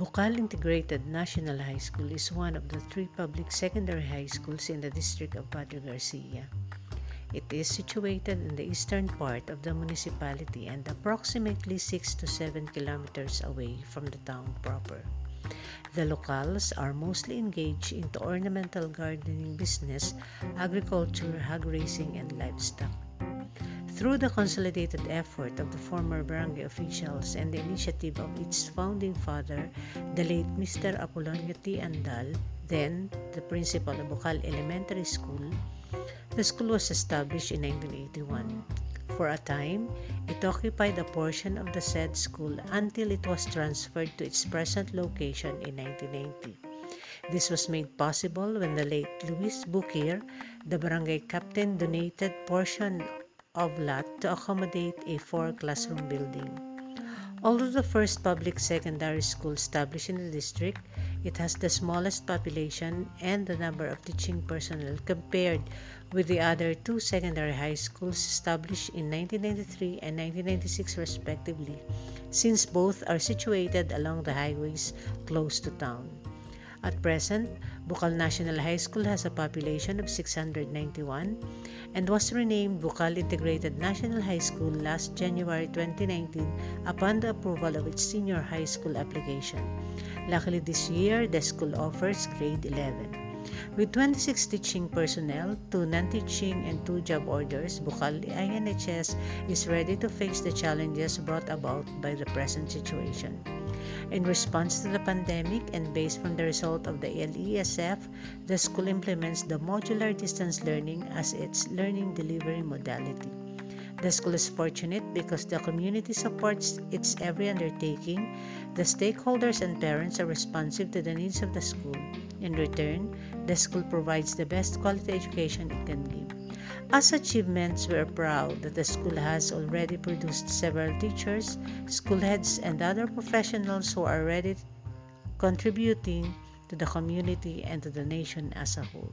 Bukal Integrated National High School is one of the three public secondary high schools in the district of Padre Garcia. It is situated in the eastern part of the municipality and approximately 6 to 7 kilometers away from the town proper. The locals are mostly engaged into ornamental gardening business, agriculture, hog raising, and livestock. Through the consolidated effort of the former barangay officials and the initiative of its founding father, the late Mr. Apolonio T. Andal, then the principal of Bukal Elementary School, the school was established in 1981. For a time, it occupied a portion of the said school until it was transferred to its present location in 1990. This was made possible when the late Luis Bukir, the barangay captain, donated portion of lot to accommodate a four classroom building. Although the first public secondary school established in the district, it has the smallest population and the number of teaching personnel compared with the other two secondary high schools established in 1993 and 1996 respectively, since both are situated along the highways close to town. At present, Bukal National High School has a population of 691 and was renamed Bukal Integrated National High School last January 2019 upon the approval of its senior high school application. Luckily this year, the school offers grade 11. With 26 teaching personnel, 2 non-teaching and 2 job orders, Bukal INHS is ready to face the challenges brought about by the present situation. In response to the pandemic and based on the result of the LESF, the school implements the modular distance learning as its learning delivery modality. The school is fortunate because the community supports its every undertaking. The stakeholders and parents are responsive to the needs of the school. In return, the school provides the best quality education it can give. As achievements, we are proud that the school has already produced several teachers, school heads, and other professionals who are already contributing to the community and to the nation as a whole.